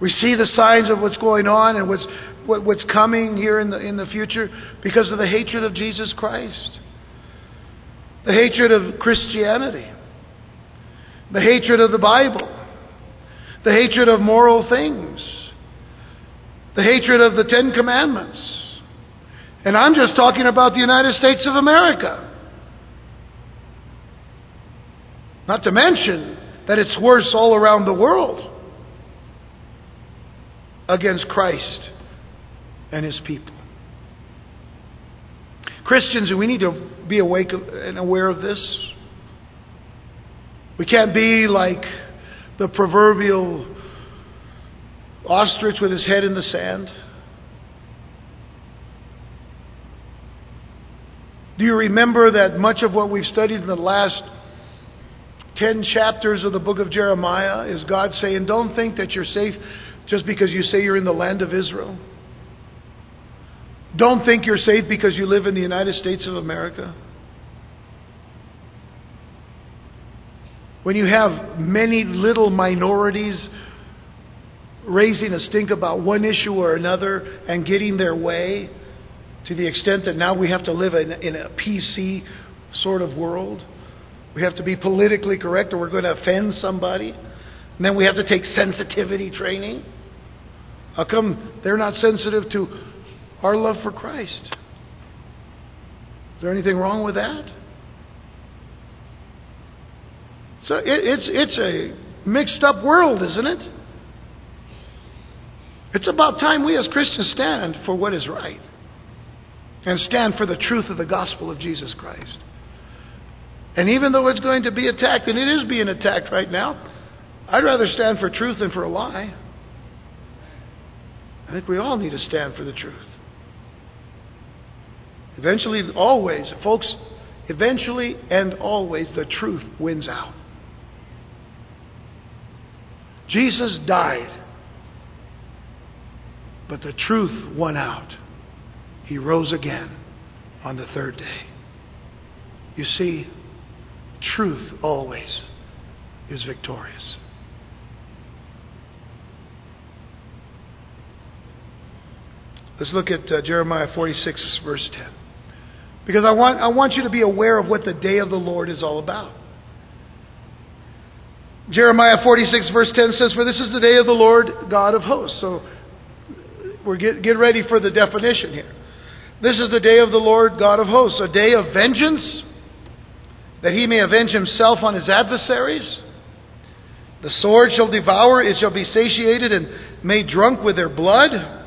We see the signs of what's going on and what's, what, what's coming here in the, in the future because of the hatred of Jesus Christ, the hatred of Christianity, the hatred of the Bible, the hatred of moral things, the hatred of the Ten Commandments. And I'm just talking about the United States of America. Not to mention that it's worse all around the world against Christ and his people. Christians, we need to be awake and aware of this. We can't be like the proverbial ostrich with his head in the sand. Do you remember that much of what we've studied in the last 10 chapters of the book of Jeremiah is God saying, Don't think that you're safe just because you say you're in the land of Israel. Don't think you're safe because you live in the United States of America. When you have many little minorities raising a stink about one issue or another and getting their way to the extent that now we have to live in, in a PC sort of world. We have to be politically correct or we're going to offend somebody. And then we have to take sensitivity training. How come they're not sensitive to our love for Christ? Is there anything wrong with that? So it, it's, it's a mixed up world, isn't it? It's about time we as Christians stand for what is right and stand for the truth of the gospel of Jesus Christ. And even though it's going to be attacked, and it is being attacked right now, I'd rather stand for truth than for a lie. I think we all need to stand for the truth. Eventually, always, folks, eventually and always, the truth wins out. Jesus died, but the truth won out. He rose again on the third day. You see, truth always is victorious. Let's look at uh, Jeremiah 46, verse 10. Because I want, I want you to be aware of what the day of the Lord is all about. Jeremiah 46, verse 10 says, For this is the day of the Lord God of hosts. So we're get, get ready for the definition here. This is the day of the Lord God of hosts, a day of vengeance, that he may avenge himself on his adversaries. The sword shall devour, it shall be satiated and made drunk with their blood.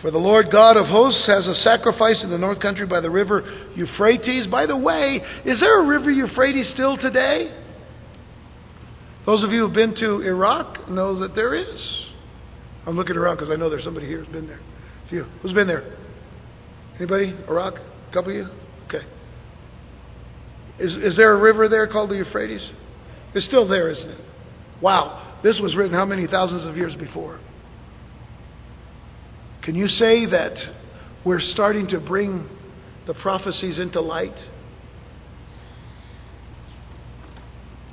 For the Lord God of hosts has a sacrifice in the north country by the river Euphrates. By the way, is there a river Euphrates still today? Those of you who've been to Iraq know that there is. I'm looking around because I know there's somebody here who's been there. A few. Who's been there? Anybody? Iraq? A couple of you? Is, is there a river there called the Euphrates? It's still there, isn't it? Wow. This was written how many thousands of years before? Can you say that we're starting to bring the prophecies into light?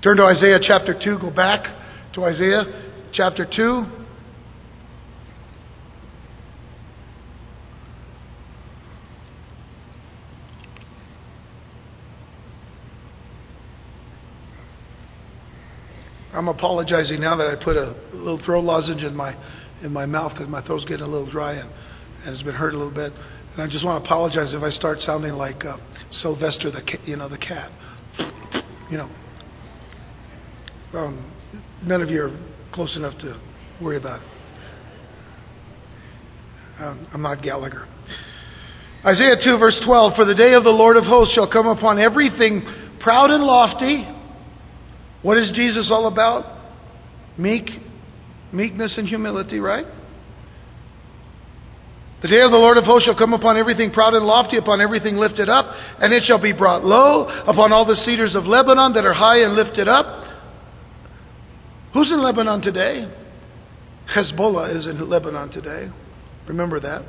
Turn to Isaiah chapter 2. Go back to Isaiah chapter 2. I'm apologizing now that I put a little throat lozenge in my in my mouth because my throat's getting a little dry and, and it's been hurt a little bit. And I just want to apologize if I start sounding like uh, Sylvester the you know the cat. You know, um, none of you are close enough to worry about it. Um, I'm not Gallagher. Isaiah 2, verse 12 For the day of the Lord of hosts shall come upon everything proud and lofty what is Jesus all about? Meek, meekness and humility, right? The day of the Lord of hosts shall come upon everything proud and lofty, upon everything lifted up, and it shall be brought low upon all the cedars of Lebanon that are high and lifted up. Who's in Lebanon today? Hezbollah is in Lebanon today. Remember that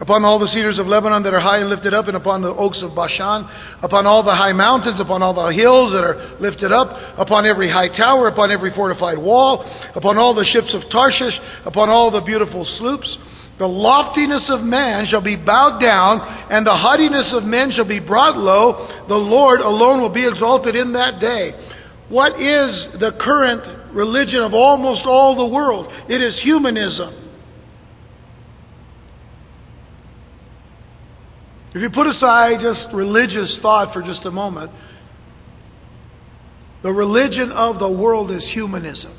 upon all the cedars of Lebanon that are high and lifted up, and upon the oaks of Bashan, upon all the high mountains, upon all the hills that are lifted up, upon every high tower, upon every fortified wall, upon all the ships of Tarshish, upon all the beautiful sloops. The loftiness of man shall be bowed down, and the haughtiness of men shall be brought low. The Lord alone will be exalted in that day. What is the current religion of almost all the world? It is humanism. If you put aside just religious thought for just a moment, the religion of the world is humanism.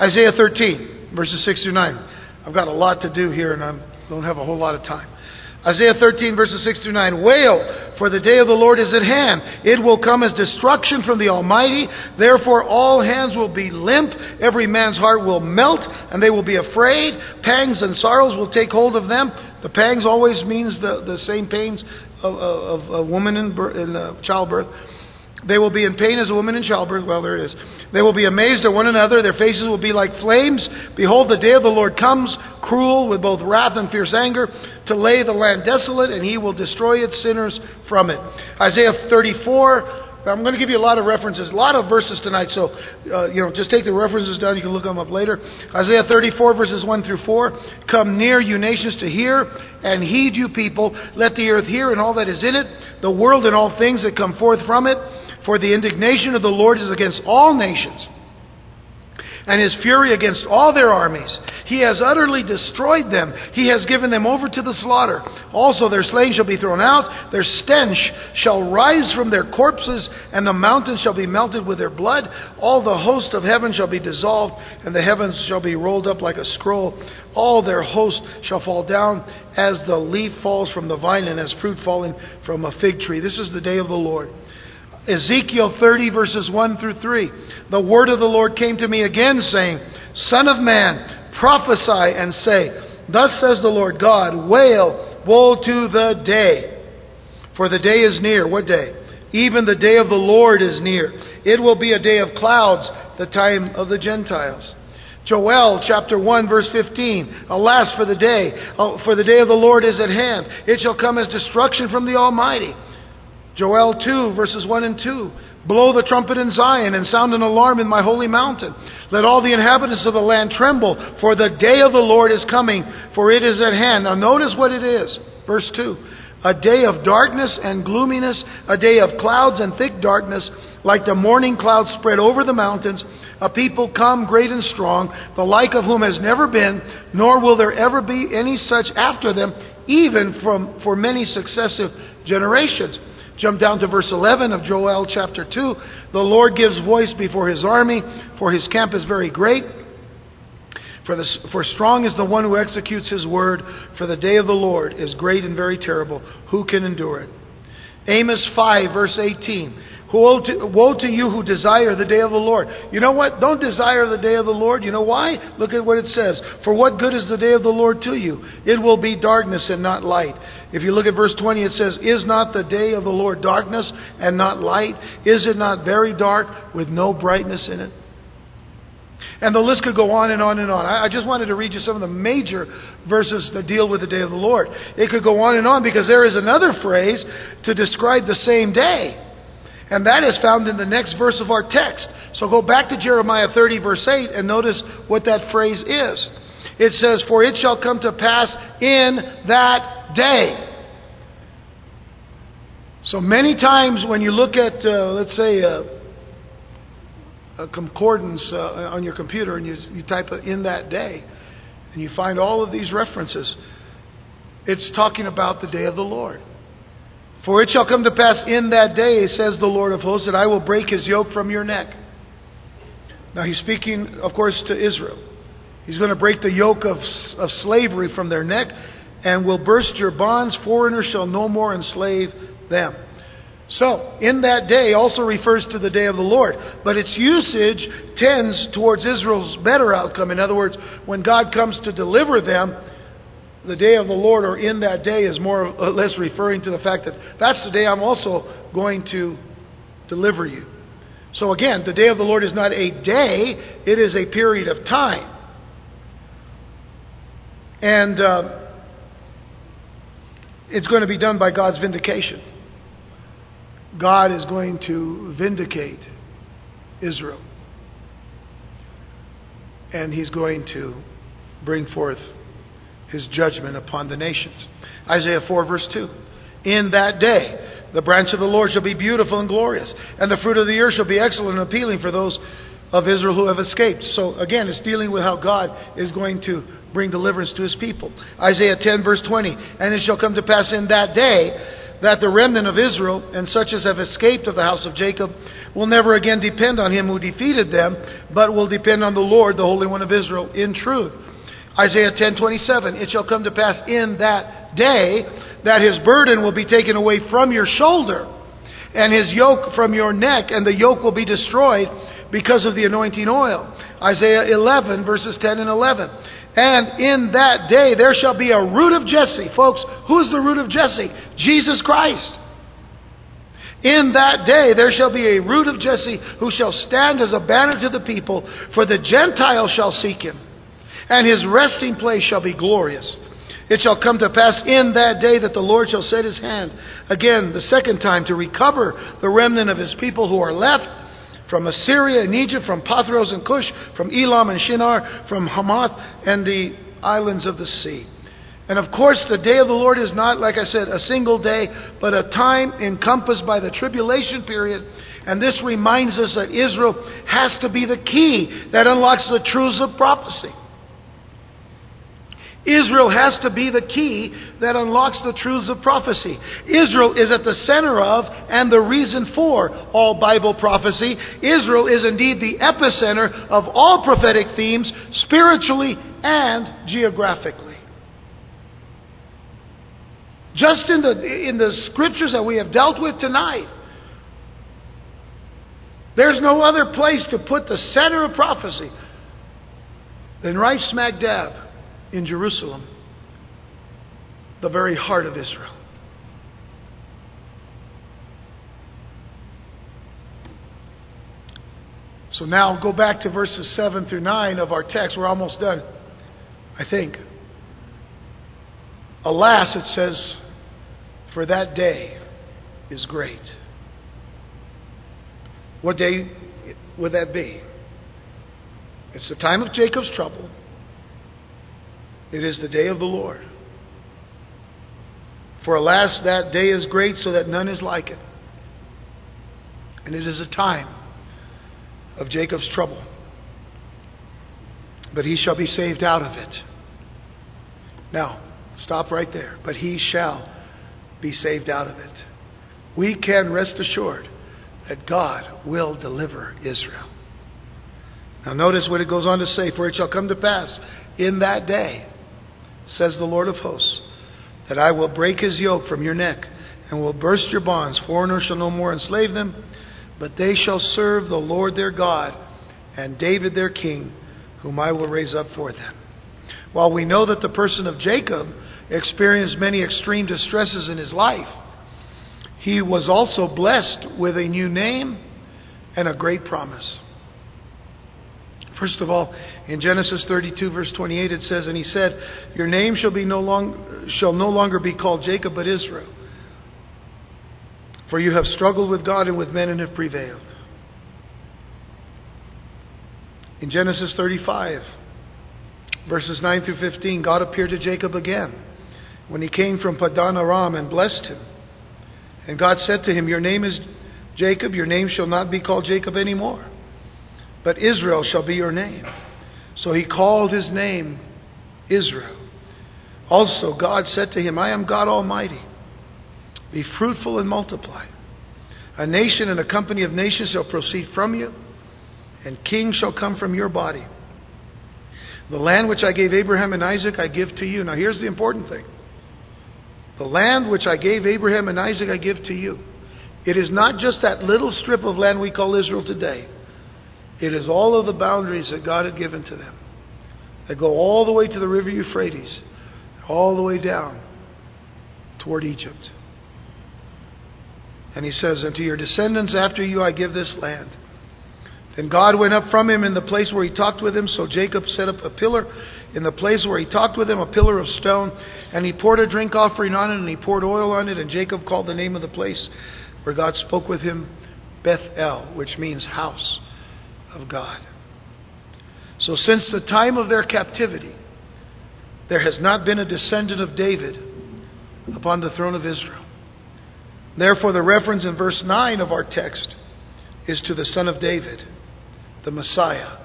Isaiah 13, verses 6 through 9. I've got a lot to do here and I don't have a whole lot of time. Isaiah 13, verses 6 through 9. Wail, for the day of the Lord is at hand. It will come as destruction from the Almighty. Therefore, all hands will be limp. Every man's heart will melt, and they will be afraid. Pangs and sorrows will take hold of them. The pangs always means the, the same pains of, of, of a woman in, uh, childbirth. They will be in pain as a woman in childbirth. Well, there it is. They will be amazed at one another. Their faces will be like flames. Behold, the day of the Lord comes, cruel with both wrath and fierce anger, to lay the land desolate, and he will destroy its sinners from it. Isaiah 34. I'm going to give you a lot of references, a lot of verses tonight. So, uh, you know, just take the references down. You can look them up later. Isaiah 34, verses 1 through 4. Come near, you nations, to hear, and heed, you people. Let the earth hear and all that is in it, the world and all things that come forth from it. For the indignation of the Lord is against all nations, and his fury against all their armies. He has utterly destroyed them. He has given them over to the slaughter. Also their slain shall be thrown out. Their stench shall rise from their corpses, and the mountains shall be melted with their blood. All the host of heaven shall be dissolved, and the heavens shall be rolled up like a scroll. All their host shall fall down as the leaf falls from the vine, and as fruit falling from a fig tree. This is the day of the Lord. Ezekiel 30, verses 1 through 3. The word of the Lord came to me again, saying, Son of man, prophesy and say, Thus says the Lord God, Wail, woe to the day. For the day is near. What day? Even the day of the Lord is near. It will be a day of clouds, the time of the Gentiles. Joel chapter 1 verse 15. Alas for the day, oh, for the day of the Lord is at hand. It shall come as destruction from the Almighty. Joel 2, verses 1 and 2. Blow the trumpet in Zion and sound an alarm in my holy mountain. Let all the inhabitants of the land tremble, for the day of the Lord is coming, for it is at hand. Now notice what it is. Verse 2. A day of darkness and gloominess, a day of clouds and thick darkness, like the morning clouds spread over the mountains. A people come great and strong, the like of whom has never been, nor will there ever be any such after them, even from, for many successive generations. Jump down to verse 11 of Joel chapter 2. The Lord gives voice before his army, for his camp is very great. For, the, for strong is the one who executes his word, for the day of the Lord is great and very terrible. Who can endure it? Amos 5, verse 18. Woe to, woe to, you who desire the day of the Lord. You know what? Don't desire the day of the Lord. You know why? Look at what it says. For what good is the day of the Lord to you? It will be darkness and not light. If you look at verse 20, it says, Is not the day of the Lord darkness and not light? Is it not very dark with no brightness in it? And the list could go on and on and on. I just wanted to read you some of the major verses that deal with the day of the Lord. It could go on and on because there is another phrase to describe the same day. And that is found in the next verse of our text. So go back to Jeremiah 30, verse 8, and notice what that phrase is. It says, For it shall come to pass in that day. So many times when you look at, uh, let's say, a, a concordance uh, on your computer and you, you type in that day, and you find all of these references, it's talking about the day of the Lord. For it shall come to pass in that day, says the Lord of hosts, that I will break his yoke from your neck. Now he's speaking, of course, to Israel. He's going to break the yoke of, of slavery from their neck and will burst your bonds. Foreigners shall no more enslave them. So, in that day also refers to the day of the Lord, but its usage tends towards Israel's better outcome. In other words, when God comes to deliver them, the day of the Lord or in that day is more or less referring to the fact that that's the day I'm also going to deliver you. So again, the day of the Lord is not a day, it is a period of time. And uh, it's going to be done by God's vindication. God is going to vindicate Israel. And He's going to bring forth his judgment upon the nations. Isaiah 4, verse 2. In that day, the branch of the Lord shall be beautiful and glorious, and the fruit of the earth shall be excellent and appealing for those of Israel who have escaped. So again, it's dealing with how God is going to bring deliverance to his people. Isaiah 10, verse 20. And it shall come to pass in that day that the remnant of Israel and such as have escaped of the house of Jacob will never again depend on him who defeated them, but will depend on the Lord, the Holy One of Israel, in truth. Isaiah 10:27 It shall come to pass in that day that his burden will be taken away from your shoulder and his yoke from your neck and the yoke will be destroyed because of the anointing oil. Isaiah 11 verses 10 and 11. And in that day there shall be a root of Jesse. Folks, who's the root of Jesse? Jesus Christ. In that day there shall be a root of Jesse who shall stand as a banner to the people, for the Gentiles shall seek him and his resting place shall be glorious. It shall come to pass in that day that the Lord shall set his hand again, the second time, to recover the remnant of his people who are left from Assyria and Egypt, from Pathros and Cush, from Elam and Shinar, from Hamath and the islands of the sea. And of course, the day of the Lord is not, like I said, a single day, but a time encompassed by the tribulation period. And this reminds us that Israel has to be the key that unlocks the truths of prophecy. Israel has to be the key that unlocks the truths of prophecy. Israel is at the center of and the reason for all Bible prophecy. Israel is indeed the epicenter of all prophetic themes, spiritually and geographically. Just in the, in the scriptures that we have dealt with tonight, there's no other place to put the center of prophecy than right smack dab in Jerusalem, the very heart of Israel. So now go back to verses 7 through 9 of our text. We're almost done, I think. Alas, it says, for that day is great. What day would that be? It's the time of Jacob's trouble. It is the day of the Lord. For alas, that day is great, so that none is like it. And it is a time of Jacob's trouble. But he shall be saved out of it. Now, stop right there. But he shall be saved out of it. We can rest assured that God will deliver Israel. Now, notice what it goes on to say For it shall come to pass in that day, says the Lord of hosts, that I will break his yoke from your neck and will burst your bonds. Foreigners shall no more enslave them, but they shall serve the Lord their God and David their king, whom I will raise up for them. While we know that the person of Jacob experienced many extreme distresses in his life, he was also blessed with a new name and a great promise. First of all, in Genesis 32, verse 28, it says, And he said, Your name shall, be no long, shall no longer be called Jacob, but Israel. For you have struggled with God and with men and have prevailed. In Genesis 35, verses 9 through 15, God appeared to Jacob again when he came from Padan Aram and blessed him. And God said to him, Your name is Jacob, your name shall not be called Jacob anymore, but Israel shall be your name. So he called his name Israel. Also, God said to him, I am God Almighty. Be fruitful and multiply. A nation and a company of nations shall proceed from you, and kings shall come from your body. The land which I gave Abraham and Isaac, I give to you. Now, here's the important thing the land which I gave Abraham and Isaac, I give to you. It is not just that little strip of land we call Israel today, it is all of the boundaries that God had given to them that go all the way to the river Euphrates, all the way down toward Egypt. And he says, And to your descendants after you I give this land. Then God went up from him in the place where he talked with him. So Jacob set up a pillar in the place where he talked with him, a pillar of stone. And he poured a drink offering on it, and he poured oil on it. And Jacob called the name of the place where God spoke with him Beth El, which means house of God. So since the time of their captivity, there has not been a descendant of David upon the throne of Israel. Therefore, the reference in verse 9 of our text is to the Son of David, the Messiah,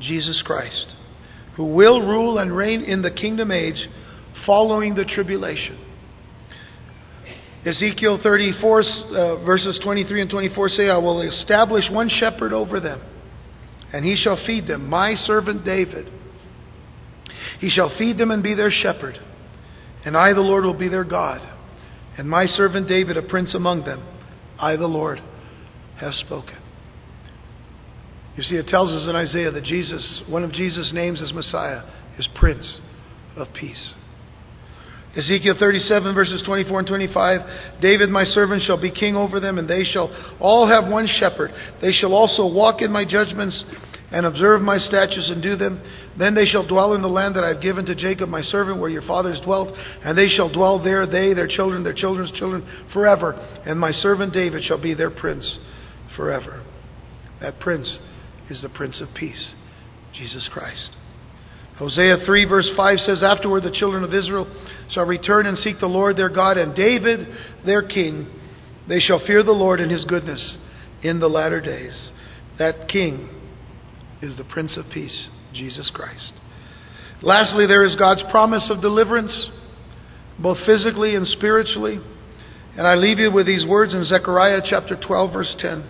Jesus Christ, who will rule and reign in the kingdom age following the tribulation. Ezekiel 34, uh, verses 23 and 24 say, I will establish one shepherd over them, and he shall feed them, my servant David. He shall feed them and be their shepherd, and I, the Lord, will be their God and my servant David a prince among them. I, the Lord, have spoken. You see, it tells us in Isaiah that Jesus, one of Jesus' names as Messiah, is Prince of Peace. Ezekiel 37, verses 24 and 25 David, my servant, shall be king over them, and they shall all have one shepherd. They shall also walk in my judgments and observe my statutes and do them. Then they shall dwell in the land that I have given to Jacob my servant, where your fathers dwelt, and they shall dwell there, they, their children, their children's children, forever. And my servant David shall be their prince forever. That prince is the Prince of Peace, Jesus Christ. Hosea 3, verse 5 says, Afterward the children of Israel shall return and seek the Lord their God, and David their king. They shall fear the Lord and his goodness in the latter days. That king is the Prince of Peace, Jesus Christ. Lastly, there is God's promise of deliverance, both physically and spiritually. And I leave you with these words in Zechariah chapter 12, verse 10.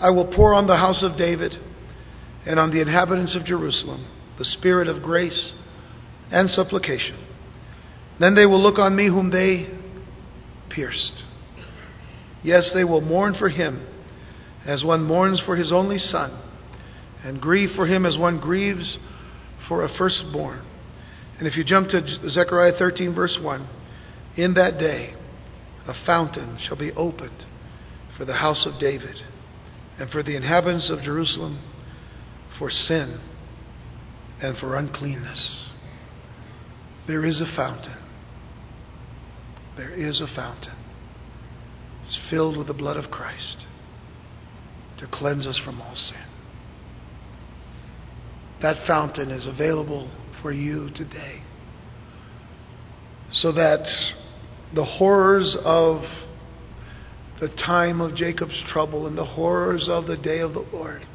I will pour on the house of David and on the inhabitants of Jerusalem the spirit of grace and supplication. Then they will look on me whom they pierced. Yes, they will mourn for him as one mourns for his only son and grieve for him as one grieves for a firstborn. And if you jump to Zechariah 13, verse 1, in that day a fountain shall be opened for the house of David and for the inhabitants of Jerusalem for sin and for uncleanness. There is a fountain. There is a fountain. It's filled with the blood of Christ to cleanse us from all sin. That fountain is available for you today so that the horrors of the time of Jacob's trouble and the horrors of the day of the Lord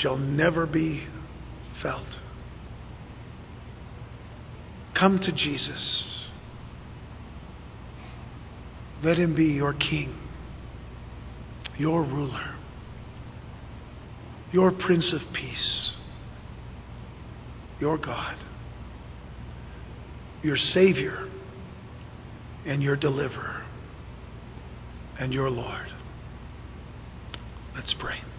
shall never be felt. Come to Jesus. Let him be your king, your ruler, your Prince of Peace, your God, your Savior, and your Deliverer, and your Lord. Let's pray.